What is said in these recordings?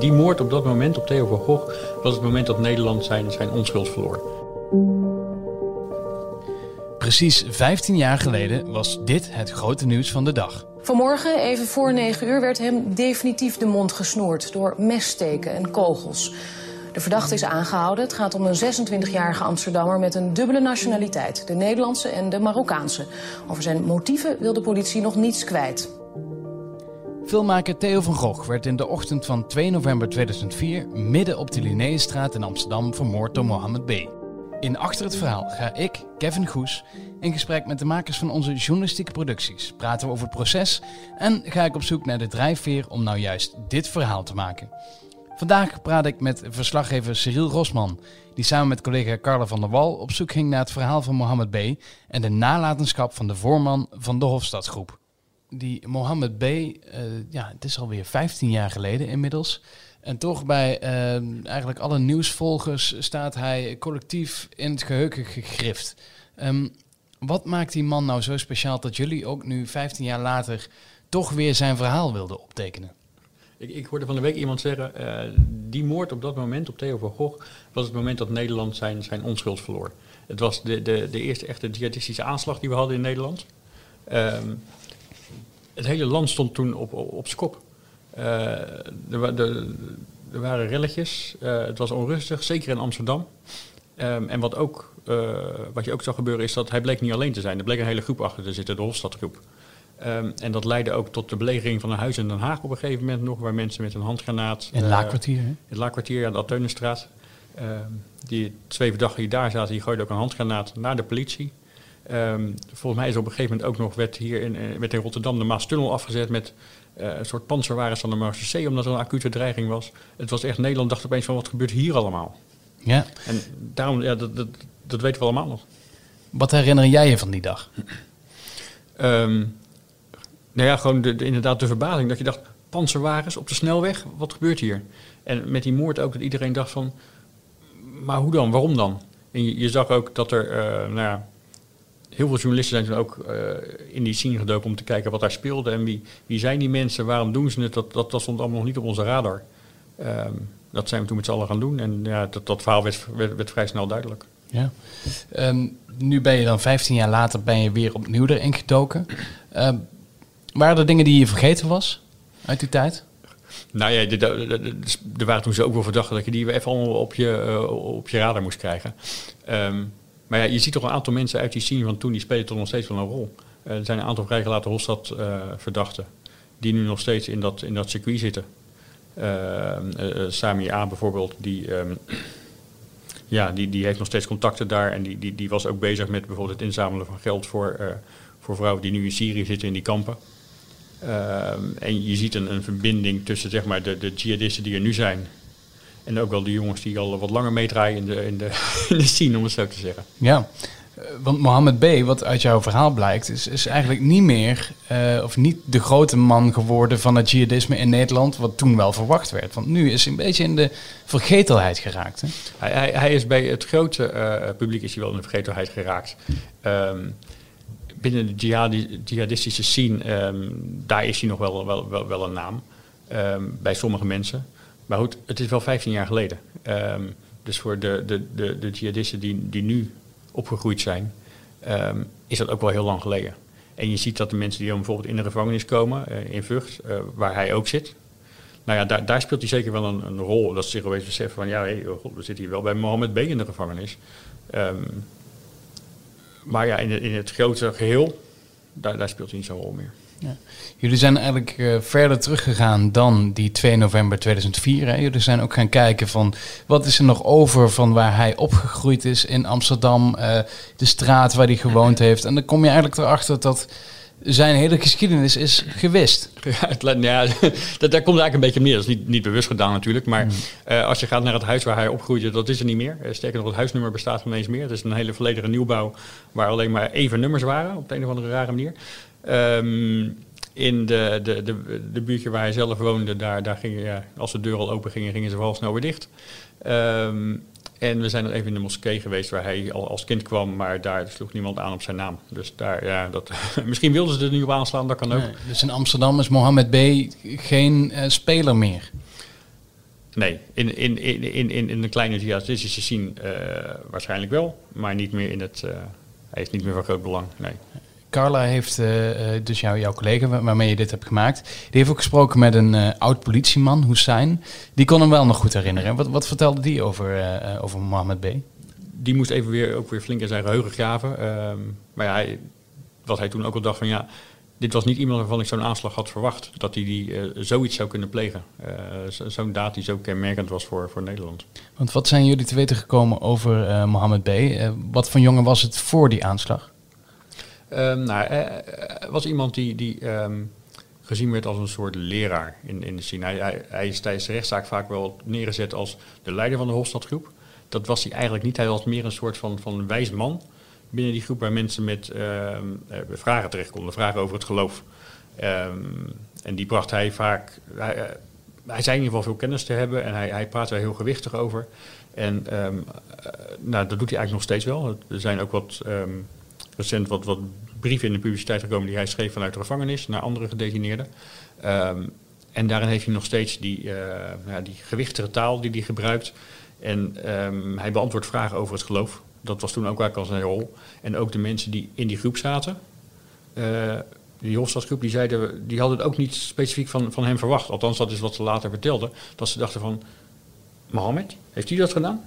die moord op dat moment, op Theo van Gogh, was het moment dat Nederland zijn, zijn onschuld verloor. Precies 15 jaar geleden was dit het grote nieuws van de dag. Vanmorgen, even voor 9 uur, werd hem definitief de mond gesnoerd door messteken en kogels. De verdachte is aangehouden. Het gaat om een 26-jarige Amsterdammer met een dubbele nationaliteit. De Nederlandse en de Marokkaanse. Over zijn motieven wil de politie nog niets kwijt. Filmmaker Theo van Gogh werd in de ochtend van 2 november 2004 midden op de Linnaeusstraat in Amsterdam vermoord door Mohammed B. In Achter het Verhaal ga ik, Kevin Goes, in gesprek met de makers van onze journalistieke producties. Praten we over het proces en ga ik op zoek naar de drijfveer om nou juist dit verhaal te maken. Vandaag praat ik met verslaggever Cyril Rosman, die samen met collega Carla van der Wal op zoek ging naar het verhaal van Mohammed B. en de nalatenschap van de voorman van de Hofstadgroep. Die Mohammed B., uh, ja, het is alweer 15 jaar geleden inmiddels. En toch bij uh, eigenlijk alle nieuwsvolgers staat hij collectief in het geheugen gegrift. Um, wat maakt die man nou zo speciaal dat jullie ook nu 15 jaar later toch weer zijn verhaal wilden optekenen? Ik, ik hoorde van de week iemand zeggen, uh, die moord op dat moment op Theo van Gogh was het moment dat Nederland zijn, zijn onschuld verloor. Het was de, de, de eerste echte jihadistische aanslag die we hadden in Nederland. Um, het hele land stond toen op, op, op zijn kop. Uh, er, de, er, waren relletjes, uh, het was onrustig, zeker in Amsterdam. Um, en wat, ook, uh, wat je ook zag gebeuren is dat hij bleek niet alleen te zijn. Er bleek een hele groep achter te zitten, de Hofstadgroep. Um, en dat leidde ook tot de belegering van een huis in Den Haag op een gegeven moment nog, waar mensen met een handgranaat... In het Laakkwartier, hè? In het Laakkwartier, aan de Alteunenstraat. Uh, die twee verdachten die daar zaten, die gooiden ook een handgranaat naar de politie. Um, volgens mij is op een gegeven moment ook nog, werd hier in, werd in Rotterdam de Maastunnel afgezet met uh, een soort panzerwagens van de Marseillais, omdat er een acute dreiging was. Het was echt, Nederland dacht opeens van, wat gebeurt hier allemaal? Ja. En daarom, ja, dat, dat, dat weten we allemaal nog. Wat herinner jij je van die dag? Um, nou ja, gewoon de, de, inderdaad de verbazing. Dat je dacht, panzerwagens op de snelweg, wat gebeurt hier? En met die moord ook dat iedereen dacht van, maar hoe dan, waarom dan? En je, je zag ook dat er, uh, nou ja, heel veel journalisten zijn toen ook uh, in die scene gedoken om te kijken wat daar speelde. En wie, wie zijn die mensen, waarom doen ze het? Dat, dat, dat stond allemaal nog niet op onze radar. Um, dat zijn we toen met z'n allen gaan doen. En ja, dat, dat verhaal werd, werd, werd vrij snel duidelijk. Ja. Um, nu ben je dan 15 jaar later ben je weer opnieuw erin gedoken. Um, waren er dingen die je vergeten was uit die tijd? Nou ja, er waren toen zo ook wel verdachten dat je die even allemaal op je, uh, op je radar moest krijgen. Um, maar ja, je ziet toch een aantal mensen uit die scene van toen, die spelen toch nog steeds wel een rol. Uh, er zijn een aantal vrijgelaten Hofstad uh, verdachten die nu nog steeds in dat, in dat circuit zitten. Sami A bijvoorbeeld, die, um, ja, die, die heeft nog steeds contacten daar en die, die, die was ook bezig met bijvoorbeeld het inzamelen van geld voor, voor vrouwen die nu in Syrië zitten in die kampen. Uh, en je ziet een, een, verbinding tussen zeg maar, de, de jihadisten die er nu zijn. En ook wel de jongens die al wat langer meedraaien in de, in, de, in de scene, om het zo te zeggen. Ja, want Mohammed B., wat uit jouw verhaal blijkt, is, is eigenlijk niet meer, uh, of niet de grote man geworden van het jihadisme in Nederland, wat toen wel verwacht werd. Want nu is hij een beetje in de vergetelheid geraakt. Hè? Hij, hij, hij is bij het grote uh, publiek is hij wel in de vergetelheid geraakt. Um, binnen de jihadi, jihadistische scene, um, daar is hij nog wel, wel, wel, wel een naam. Um, bij sommige mensen. Maar goed, het is wel 15 jaar geleden. Um, dus voor de, de, de, de jihadisten die, die nu opgegroeid zijn, is dat ook wel heel lang geleden. En je ziet dat de mensen die dan bijvoorbeeld in de gevangenis komen, uh, in Vught, uh, waar hij ook zit. Nou ja, daar, daar speelt hij zeker wel een, een rol. Dat ze zich opeens beseffen van, ja, hey, oh God, we zitten hier wel bij Mohammed B. in de gevangenis maar ja, in, in het grote geheel, daar, daar speelt hij niet zo'n rol meer. Ja. Jullie zijn eigenlijk uh, verder teruggegaan dan die 2 november 2004. Hè? Jullie zijn ook gaan kijken van wat is er nog over van waar hij opgegroeid is in Amsterdam, uh, de straat waar hij gewoond heeft. En dan kom je eigenlijk erachter dat zijn hele geschiedenis is gewist. Ja, het, ja dat, daar komt eigenlijk een beetje meer. Dat is niet, niet bewust gedaan natuurlijk. Maar mm. uh, als je gaat naar het huis waar hij opgroeide, dat is er niet meer. Uh, sterker nog, het huisnummer bestaat ineens meer. Het is een hele volledige nieuwbouw waar alleen maar even nummers waren. Op de een of andere rare manier. Um, in de, de, de, de buurtje waar hij zelf woonde, daar, daar gingen, ja, als de deur al open gingen, gingen ze vooral snel weer dicht. Um, en we zijn er even in de moskee geweest waar hij al als kind kwam, maar daar sloeg niemand aan op zijn naam. Dus daar, ja, dat, misschien wilden ze er nu op aanslaan, dat kan ook. Nee, dus in Amsterdam is Mohammed B. geen uh, speler meer? Nee, in, in, in, in, in, in de kleine jihadistische zien uh, waarschijnlijk wel, maar niet meer in het. Uh, hij is niet meer van groot belang. Nee. Carla heeft, uh, dus jou, jouw collega waarmee je dit hebt gemaakt, die heeft ook gesproken met een oud politieman, Hussein. Die kon hem wel nog goed herinneren. Wat, wat vertelde die over, over Mohammed B? Die moest even weer, ook weer flink in zijn geheugen graven. Ehm, maar ja, hij, wat hij toen ook al dacht van ja, dit was niet iemand waarvan ik zo'n aanslag had verwacht. Dat hij die, uh, zoiets zou kunnen plegen. Uh, zo'n daad die zo kenmerkend was voor, voor Nederland. Want wat zijn jullie te weten gekomen over uh, Mohammed B? wat voor jongen was het voor die aanslag? Um, nou, hij was iemand die, die um, gezien werd als een soort leraar in, in de scene. Hij, is tijdens de rechtszaak vaak wel neergezet als de leider van de Hofstadgroep. Dat was hij eigenlijk niet. Hij was meer een soort van, van wijs man binnen die groep waar mensen met uh, vragen terecht konden, vragen over het geloof. En die bracht hij vaak. Hij, zei in ieder geval veel kennis te hebben en hij, hij praatte er heel gewichtig over. En nou, dat doet hij eigenlijk nog steeds wel. Er zijn ook wat recent wat, wat brieven in de publiciteit gekomen die hij schreef vanuit de gevangenis naar andere gedetineerden. en daarin heeft hij nog steeds die, ja, die gewichtige taal die hij gebruikt. En hij beantwoordt vragen over het geloof dat was toen ook eigenlijk al zijn rol. En ook de mensen die in die groep zaten, uh, die Hofstadsgroep, die, zeiden, die hadden het ook niet specifiek van, van hem verwacht. Althans, dat is wat ze later vertelden. Dat ze dachten van, Mohammed, heeft hij dat gedaan?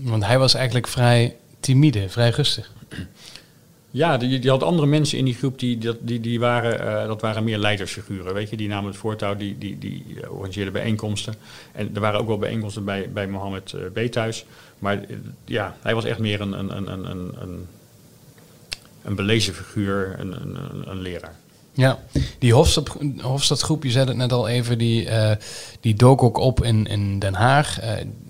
Want hij was eigenlijk vrij timide, vrij rustig. Ja, die, die had andere mensen in die groep die, die, die waren, uh, dat waren meer leidersfiguren. Weet je, die namen het voortouw, die, die, die organiseerden bijeenkomsten. En er waren ook wel bijeenkomsten bij, bij Mohammed uh, B. thuis. Maar ja, hij was echt meer een, een, een, een, een, een belezen figuur, een, een, een, leraar. Ja, die Hofstad, Hofstadgroep, je zei het net al even, die, die dook ook op in, in Den Haag.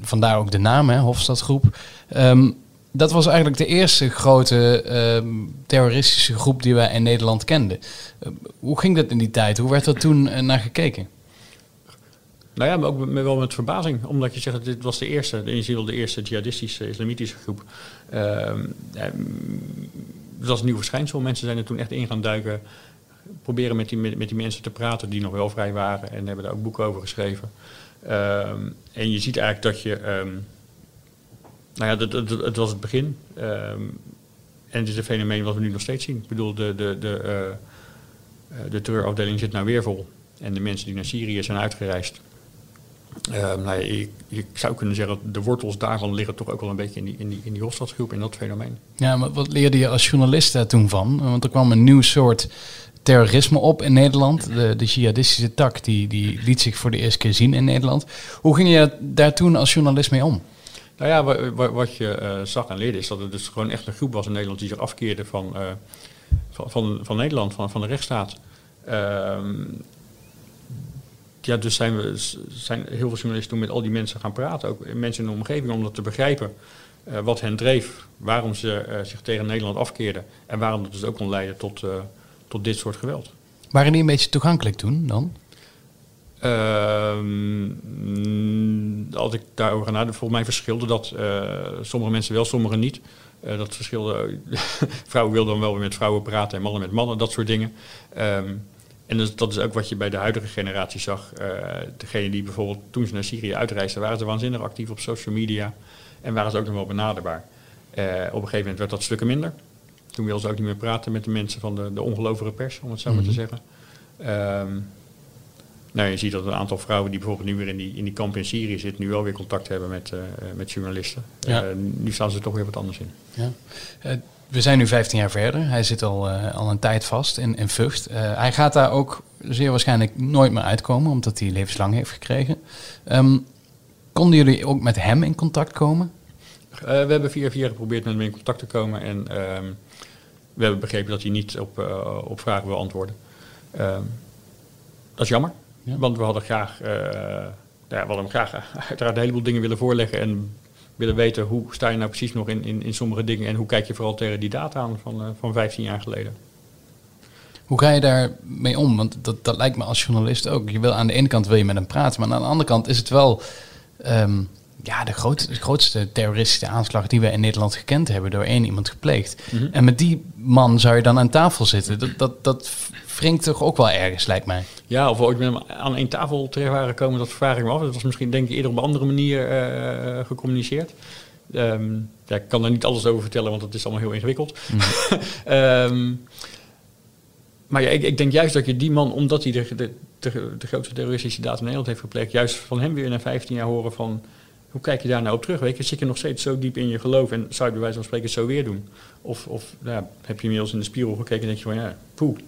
Vandaar ook de naam, hè, Hofstadgroep. Um, dat was eigenlijk de eerste grote uh, terroristische groep die wij in Nederland kenden. Uh, hoe ging dat in die tijd? Hoe werd er toen uh, naar gekeken? Nou ja, maar ook wel met verbazing. Omdat je zegt, dit was de eerste, in ieder de eerste jihadistische, islamitische groep. Ehm, het was een nieuw verschijnsel. Mensen zijn er toen echt in gaan duiken. Proberen met die, met, die mensen te praten die nog wel vrij waren. En hebben daar ook boeken over geschreven. Ehm, en je ziet eigenlijk dat je... nou ja, het, was het begin. Um, en het is een fenomeen wat we nu nog steeds zien. Ik bedoel, de, de, de, uh, de terreurafdeling zit nou weer vol. En de mensen die naar Syrië zijn uitgereisd. Uh, nou ja, ik, ik, zou kunnen zeggen dat de wortels daarvan liggen toch ook wel een beetje in die, in die, in die Hofstadsgroep, in dat fenomeen. Ja, maar wat leerde je als journalist daar toen van? Want er kwam een nieuw soort terrorisme op in Nederland. De, de jihadistische tak die, die liet zich voor de eerste keer zien in Nederland. Hoe ging je daar toen als journalist mee om? Nou ja, wat je uh, zag en leerde is dat het dus gewoon echt een groep was in Nederland die zich afkeerde van, uh, van, van, van, Nederland, van, van de rechtsstaat. Uh, ja, dus zijn, we, zijn heel veel journalisten toen met al die mensen gaan praten, ook mensen in de omgeving, om dat te begrijpen. Uh, wat hen dreef, waarom ze zich tegen Nederland afkeerden en waarom dat dus ook kon leiden tot, tot dit soort geweld. Waren die een beetje toegankelijk toen dan? Uh, als ik daarover ga nadenken, volgens mij verschilde dat. Uh, sommige mensen wel, sommige niet. Uh, dat verschilde. vrouwen wilden dan wel weer met vrouwen praten en mannen met mannen, dat soort dingen. Um, en dus, dat is ook wat je bij de huidige generatie zag. Uh, degene die bijvoorbeeld toen ze naar Syrië uitreisden, waren ze waanzinnig actief op social media. En waren ze ook nog wel benaderbaar. op een gegeven moment werd dat stukken minder. Toen wilden ze ook niet meer praten met de mensen van de, de ongelovige pers, om het zo maar mm -hmm. te zeggen. Um, nou, je ziet dat een aantal vrouwen die bijvoorbeeld nu weer in die, in die kamp in Syrië zitten, nu wel weer contact hebben met, uh, met journalisten. Ja. Uh, nu staan ze toch weer wat anders in. Ja. Uh, we zijn nu 15 jaar verder. Hij zit al, al een tijd vast in, in Vught. hij gaat daar ook zeer waarschijnlijk nooit meer uitkomen, omdat hij levenslang heeft gekregen. Um, konden jullie ook met hem in contact komen? we hebben via via geprobeerd met hem in contact te komen en um, we hebben begrepen dat hij niet op, op vragen wil antwoorden. Um, dat is jammer. Ja. Want we hadden graag, uh, ja, we hadden hem graag uiteraard een heleboel dingen willen voorleggen en willen weten hoe sta je nou precies nog in, in, in sommige dingen en hoe kijk je vooral tegen die data aan van, uh, van 15 jaar geleden. Hoe ga je daarmee om? Want dat, dat lijkt me als journalist ook. Je wil aan de ene kant wil je met hem praten, maar aan de andere kant is het wel um, ja, de, groot, de grootste terroristische aanslag die we in Nederland gekend hebben door één iemand gepleegd. Mhm. En met die man zou je dan aan tafel zitten. Dat, dat, dat wringt toch ook wel ergens, lijkt mij. Ja, of we ooit met hem aan één tafel terecht waren gekomen, dat vraag ik me af. Dat was misschien denk ik eerder op een andere manier eh, gecommuniceerd. Ehm, ja, ik kan er niet alles over vertellen, want het is allemaal heel ingewikkeld. Ehm, maar ja, ik, ik denk juist dat je die man, omdat hij de, de, de, de grootste terroristische daad in Nederland heeft gepleegd, juist van hem weer na 15 jaar horen van hoe kijk je daar nou op terug? Weet je, zit je nog steeds zo diep in je geloof en zou je bij wijze van spreken zo weer doen? Of, of ja, heb je inmiddels in de spiegel gekeken en denk je van ja, poeh,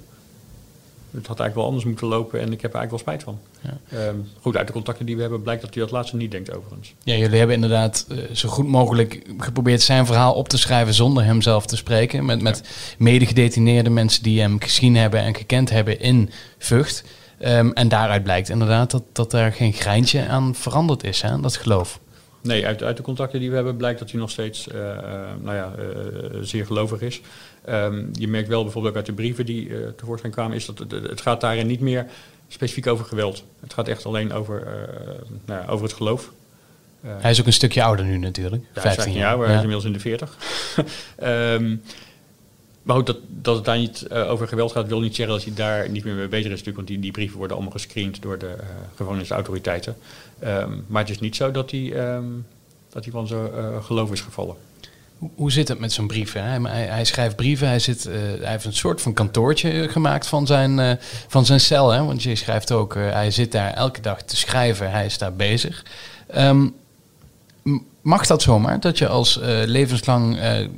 het had eigenlijk wel anders moeten lopen en ik heb er eigenlijk wel spijt van. Ja. Ehm, goed, uit de contacten die we hebben blijkt dat hij dat laatste niet denkt overigens. Ja, jullie hebben inderdaad eh, zo goed mogelijk geprobeerd zijn verhaal op te schrijven zonder hem zelf te spreken. Met, met medegedetineerde mensen die hem gezien hebben en gekend hebben in Vught. Ehm, en daaruit blijkt inderdaad dat, dat er geen greintje aan veranderd is, hè, dat geloof. Nee, uit, uit de contacten die we hebben blijkt dat hij nog steeds eh, eh, nou ja, eh, zeer gelovig is. Ehm, je merkt wel bijvoorbeeld ook uit de brieven die tevoorschijn kwamen, is dat het, het gaat daarin niet meer specifiek over geweld. Het gaat echt alleen over, nou ja, over het geloof. Hij is ook een stukje ouder nu natuurlijk, ja, 15 jaar. maar hij is inmiddels in de 40. Ehm, maar goed, dat, dat het daar niet eh, over geweld gaat, wil niet zeggen dat hij daar niet meer mee bezig is natuurlijk. Want die, die brieven worden allemaal gescreend door de uh, gevangenisautoriteiten. Ehm, maar het is niet zo dat hij, ehm, dat hij van zijn uh, geloof is gevallen. Hoe, zit het met zo'n brieven? Hij, hij, hij, schrijft brieven, hij, zit, hij heeft een soort van kantoortje gemaakt van zijn, van zijn cel. Hè? Want je schrijft ook, hij zit daar elke dag te schrijven, hij is daar bezig. Um, mag dat zomaar, dat je als uh, levenslang uh,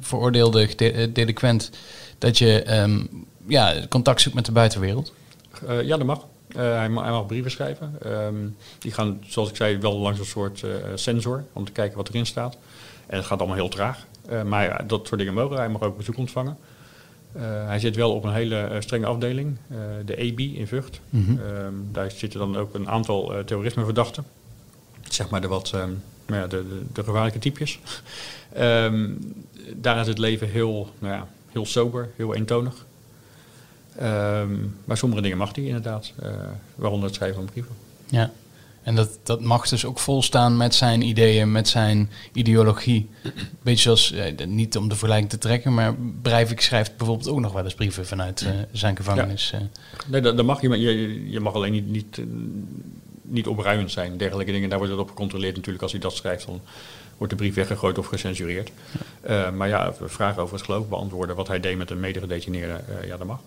veroordeelde de delinquent, dat je um, ja, contact zoekt met de buitenwereld? Ja, dat mag. Hij mag. hij, mag. brieven schrijven. Um, die gaan, zoals ik zei, wel langs een soort sensor om te kijken wat erin staat. En het gaat allemaal heel traag. maar ja, dat soort dingen mogen. Hij mag ook bezoek ontvangen. hij zit wel op een hele strenge afdeling, de EB in Vught. Mm -hmm. daar zitten dan ook een aantal terrorismeverdachten. Zeg maar de wat ja, de, de, de, gevaarlijke typjes. um, daar is het leven heel, nou ja, heel sober, heel eentonig. Um, maar sommige dingen mag hij inderdaad, uh, waaronder het schrijven van brieven. Ja, en dat, dat mag dus ook volstaan met zijn ideeën, met zijn ideologie. Beetje zoals, eh, niet om de vergelijking te trekken, maar Breivik schrijft bijvoorbeeld ook nog wel eens brieven vanuit uh, zijn gevangenis. Ja. Nee, dat, dat, mag je, maar je, je mag alleen niet, niet niet opruimend zijn. Dergelijke dingen, daar wordt het op gecontroleerd natuurlijk. Als hij dat schrijft, dan wordt de brief weggegooid of gecensureerd. Ja. Uh, maar ja, vragen over het geloof beantwoorden, wat hij deed met een medegedetineerde, uh, ja, dat mag.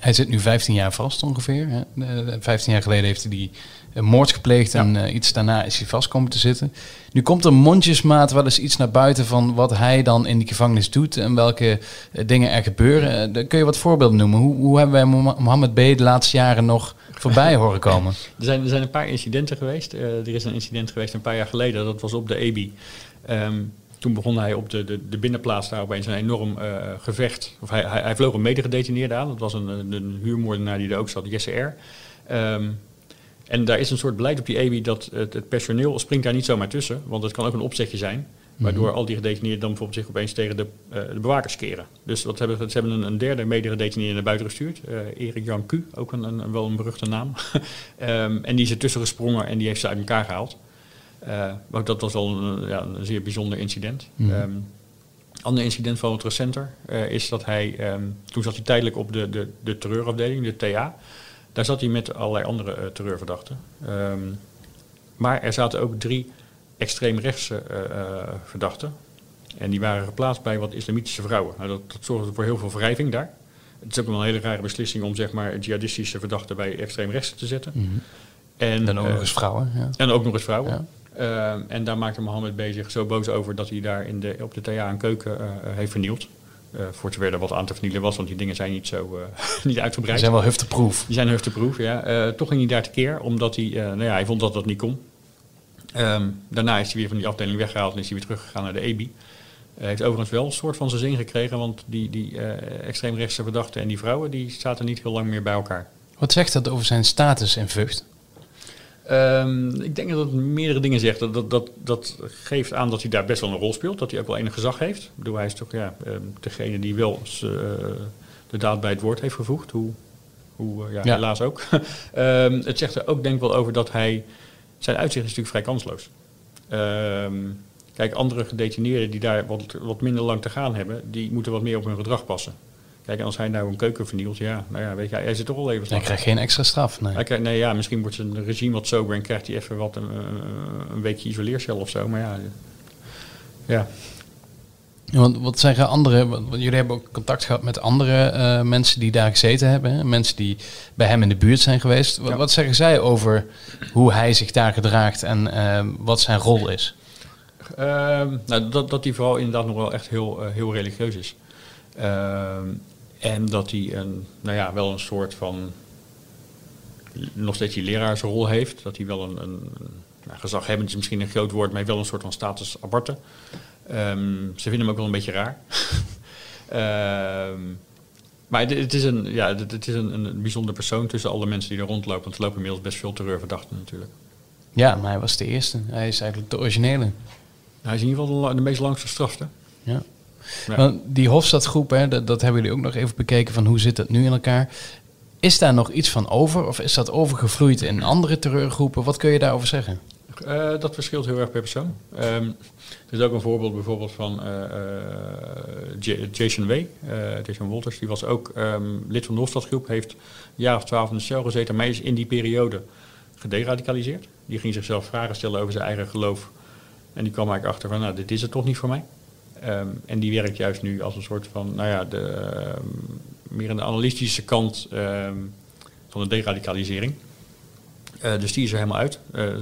Hij zit nu 15 jaar vast ongeveer. Hè? Uh, 15 jaar geleden heeft hij die een moord gepleegd ja. en uh, iets daarna is hij vast komen te zitten. Nu komt er mondjesmaat wel eens iets naar buiten van wat hij dan in die gevangenis doet en welke uh, dingen er gebeuren. Uh, kun je wat voorbeelden noemen? Hoe, hoe hebben wij Mohammed B. de laatste jaren nog voorbij horen komen? Er zijn, er zijn een paar incidenten geweest. er is een incident geweest een paar jaar geleden, dat was op de EBI. Um, toen begon hij op de, de, de binnenplaats daar opeens een enorm uh, gevecht. Of hij, hij, hij vloog een medegedetineerde aan. Dat was een, een, huurmoordenaar die er ook zat, Jesse R. Um, en daar is een soort beleid op die EBI dat het, het, personeel springt daar niet zomaar tussen. Want het kan ook een opzetje zijn. Waardoor -hmm. al die gedetineerden dan bijvoorbeeld zich opeens tegen de, uh, de bewakers keren. Dus wat hebben, ze hebben een, een derde medegedetineerde naar buiten gestuurd. Uh, Erik Jan Q, ook een, een, wel een beruchte naam. um, en die is er tussen gesprongen en die heeft ze uit elkaar gehaald. Uh, maar dat was wel een, ja, een zeer bijzonder incident. Mhm. Een um, ander incident van wat recenter uh, is dat hij, um, toen zat hij tijdelijk op de, de, de terreurafdeling, de TA. Daar zat hij met allerlei andere uh, terreurverdachten. Um, maar er zaten ook drie extreemrechtse verdachten. En die waren geplaatst bij wat islamitische vrouwen. Nou, dat, dat zorgde voor heel veel wrijving daar. Het is ook wel een hele rare beslissing om zeg maar jihadistische verdachten bij extreemrechtse te zetten. Mm -hmm. En dan ook nog eens vrouwen. Ja. En ook nog eens vrouwen. Ja. Uh, en daar maakte Mohammed B. zich zo boos over dat hij daar in de, op de TA een keuken uh, heeft vernield. Uh, voor zover er wat aan te vernielen was, want die dingen zijn niet zo niet uitgebreid. Die zijn wel hufteproof. Die zijn hufteproof, ja. toch ging hij daar tekeer, omdat hij, nou ja, hij vond dat dat niet kon. Um, daarna is hij weer van die afdeling weggehaald en is hij weer teruggegaan naar de EBI. Hij heeft overigens wel een soort van zijn zin gekregen, want die, die extreemrechtse verdachten en die vrouwen die zaten niet heel lang meer bij elkaar. Wat zegt dat over zijn status in Vught? Um, ik denk dat het meerdere dingen zegt. Dat, dat, dat, dat, geeft aan dat hij daar best wel een rol speelt. Dat hij ook wel enig gezag heeft. Ik bedoel, hij is toch ja, um, degene die wel uh, de daad bij het woord heeft gevoegd. Hoe, hoe uh, ja, ja, helaas ook. um, het zegt er ook denk ik wel over dat hij... Zijn uitzicht is natuurlijk vrij kansloos. Ehm, kijk, andere gedetineerden die daar wat, wat minder lang te gaan hebben, die moeten wat meer op hun gedrag passen. Kijk, als hij nou een keuken vernielt, ja, nou ja, weet je, hij zit toch wel even Hij krijgt geen extra straf, nee. Hij krijgt, nee, ja, misschien wordt zijn regime wat sober en krijgt hij even wat een, een weekje isoleercel of zo. Maar ja, ja. Want wat zeggen andere, want jullie hebben ook contact gehad met andere eh, mensen die daar gezeten hebben, hè? mensen die bij hem in de buurt zijn geweest. Wat, Ja. wat zeggen zij over hoe hij zich daar gedraagt en eh, wat zijn rol is? Ehm, nou, dat, dat hij vooral inderdaad nog wel echt heel, eh, heel religieus is. Ehm, en dat hij een, nou ja, wel een soort van, nog steeds die leraarsrol heeft. Dat hij wel een, een nou, gezaghebbend is misschien een groot woord, maar wel een soort van status aparte. Ehm, ze vinden hem ook wel een beetje raar. Ehm, maar het, het is, een, ja, het, het is een, een bijzonder persoon tussen alle mensen die er rondlopen. Want er lopen inmiddels best veel terreurverdachten natuurlijk. Ja, maar hij was de eerste. Hij is eigenlijk de originele. Hij is in ieder geval de, de meest langst gestrafte. Ja. Ja. Want die Hofstadgroep, hè, dat, dat hebben jullie ook nog even bekeken van hoe zit dat nu in elkaar. Is daar nog iets van over of is dat overgevloeid in andere terreurgroepen? Wat kun je daarover zeggen? Eh, dat verschilt heel erg per persoon. Ehm, er is ook een voorbeeld bijvoorbeeld van eh, eh, Jason W. Jason Wolters. Die was ook ehm, lid van de Hofstadgroep. Heeft een jaar of twaalf in de cel gezeten. Maar hij is in die periode gederadicaliseerd. Die ging zichzelf vragen stellen over zijn eigen geloof. En die kwam eigenlijk achter van, nou, dit is het toch niet voor mij. Ehm, en die werkt juist nu als een soort van, nou ja, de, ehm, meer aan de analytische kant ehm, van de deradicalisering. Eh, dus die is er helemaal uit. Eh, eh,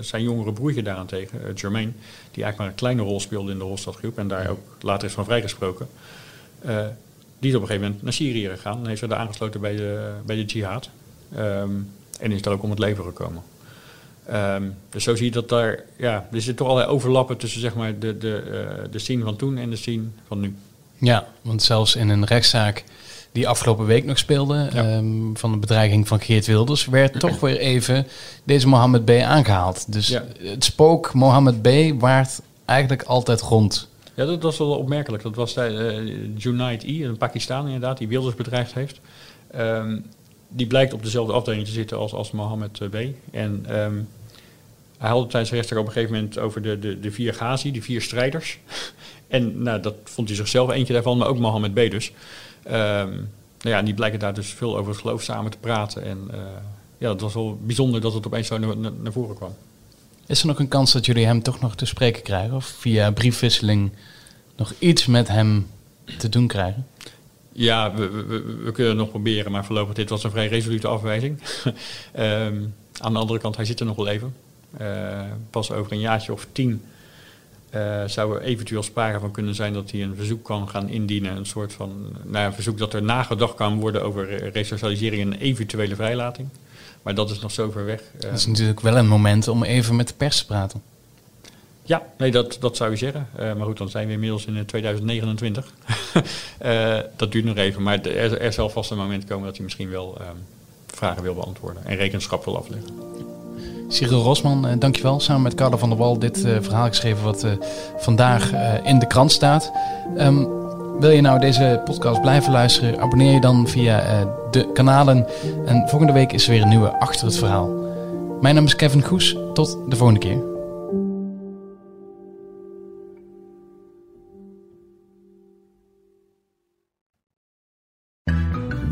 zijn jongere broertje daarentegen, uh, Jermaine, die eigenlijk maar een kleine rol speelde in de Hofstadgroep en daar ook later is van vrijgesproken. die is op een gegeven moment naar Syrië gegaan en heeft zich daar aangesloten bij de, bij de jihad. En is daar ook om het leven gekomen. Ehm, dus zo zie je dat daar, ja, er zitten toch allerlei overlappen tussen zeg maar, de, de, eh, de scene van toen en de scene van nu. Ja, want zelfs in een rechtszaak die afgelopen week nog speelde, Ja. ehm, van de bedreiging van Geert Wilders, werd toch weer even deze Mohammed B. aangehaald. Dus Ja. het spook Mohammed B. waart eigenlijk altijd rond. Ja, dat was wel opmerkelijk. Dat was uh, Junaid I, een Pakistan inderdaad, die Wilders bedreigd heeft. Ehm, die blijkt op dezelfde afdeling te zitten als, als Mohammed eh, B. En ehm, hij had tijdens de rechtszaak op een gegeven moment over de, de, de vier Ghazi, die vier strijders. en nou, dat vond hij zichzelf eentje daarvan, maar ook Mohammed B. dus. Ehm, nou ja, die blijken daar dus veel over het geloof samen te praten. En uh, ja, het was wel bijzonder dat het opeens zo naar voren kwam. Is er nog een kans dat jullie hem toch nog te spreken krijgen? Of via briefwisseling nog iets met hem te doen krijgen? Ja, we, we, we, kunnen het nog proberen, maar voorlopig dit was een vrij resolute afwijzing. um, aan de andere kant, hij zit er nog wel even. Uh, pas over een jaartje of tien uh, zou er eventueel sprake van kunnen zijn dat hij een verzoek kan gaan indienen. Een soort van nou, een verzoek dat er nagedacht kan worden over resocialisering en eventuele vrijlating. Maar dat is nog zo ver weg. Dat is natuurlijk wel een moment om even met de pers te praten. Ja, nee, dat, dat zou je zeggen. Uh, maar goed, dan zijn we inmiddels in 2029. uh, dat duurt nog even, maar er, er, zal vast een moment komen dat hij misschien wel uh, vragen wil beantwoorden en rekenschap wil afleggen. Cyril Rosman, dankjewel. Samen met Carla van der Wal dit verhaal geschreven wat vandaag in de krant staat. Um, wil je nou deze podcast blijven luisteren? Abonneer je dan via de kanalen. En volgende week is er weer een nieuwe Achter het Verhaal. Mijn naam is Kevin Goes. Tot de volgende keer.